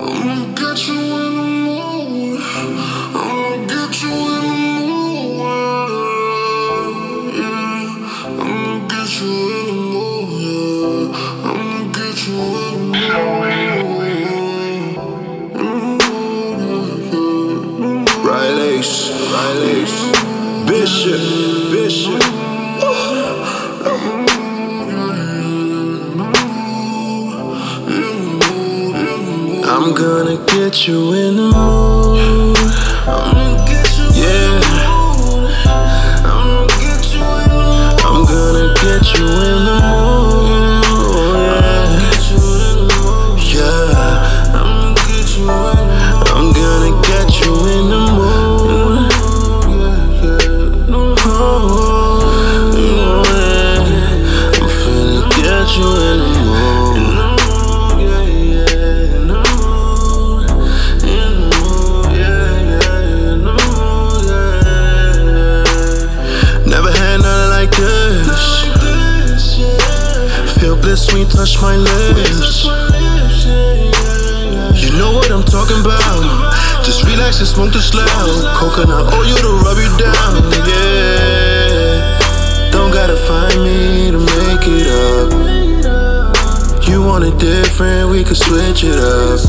I'ma get you in I'm gonna get you in the mood. I'ma get you Yeah, Feel when you touch my lips. You know what I'm talking about. Just relax and smoke the slow. Coconut oil to rub you down. Yeah. Don't gotta find me to make it up. You want it different, we could switch it up.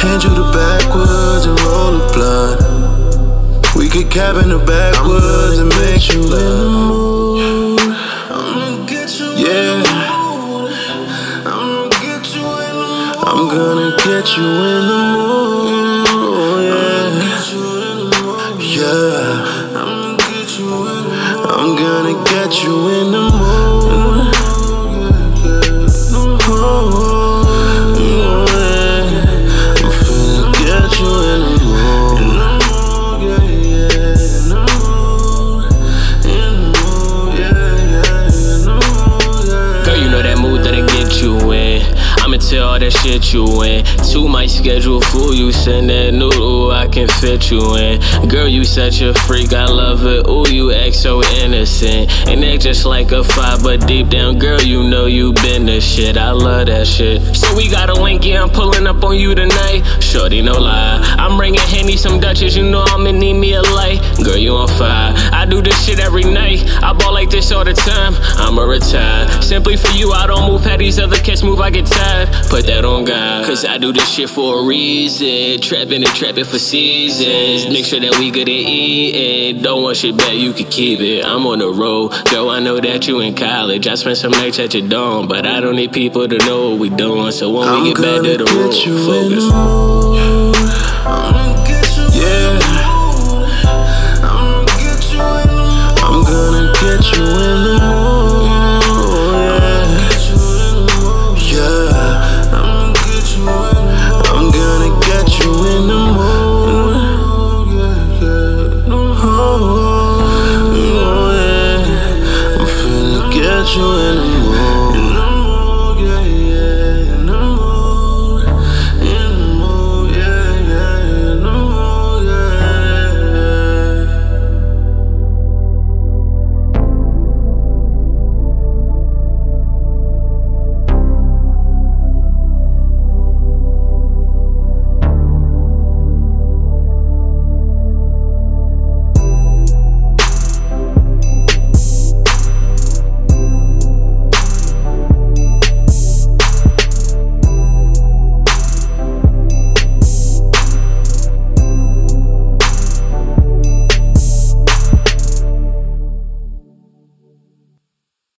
Hand you the backwoods and roll a blunt. We could cap in the backwoods and make you love. I'm gonna get you in the mood. All that shit you in. To my schedule, fool, you send that noodle, I can fit you in. Girl, you such a freak, I love it. Ooh, you act so innocent. And act just like a five, but deep down, girl, you know you been the shit. I love that shit. So we got a link, yeah, I'm pulling up on you tonight. Shorty, no lie. I'm bringing Henny some Dutchess, you know I'ma need me a light. Girl, you on fire. I do this shit every night. I ball like this all the time. I'ma retire. Simply for you, I don't move how these other cats move, I get tired. Put that on God. Cause I do this shit for a reason. Trapping and trapping for seasons. Make sure that we good at eating. Don't want shit back, you can keep it. I'm on the road. Girl, I know that you in college. I spent some nights at your dome, but I don't need people to know what we doing. So when I'm we get back gonna the road, get you in focus. you in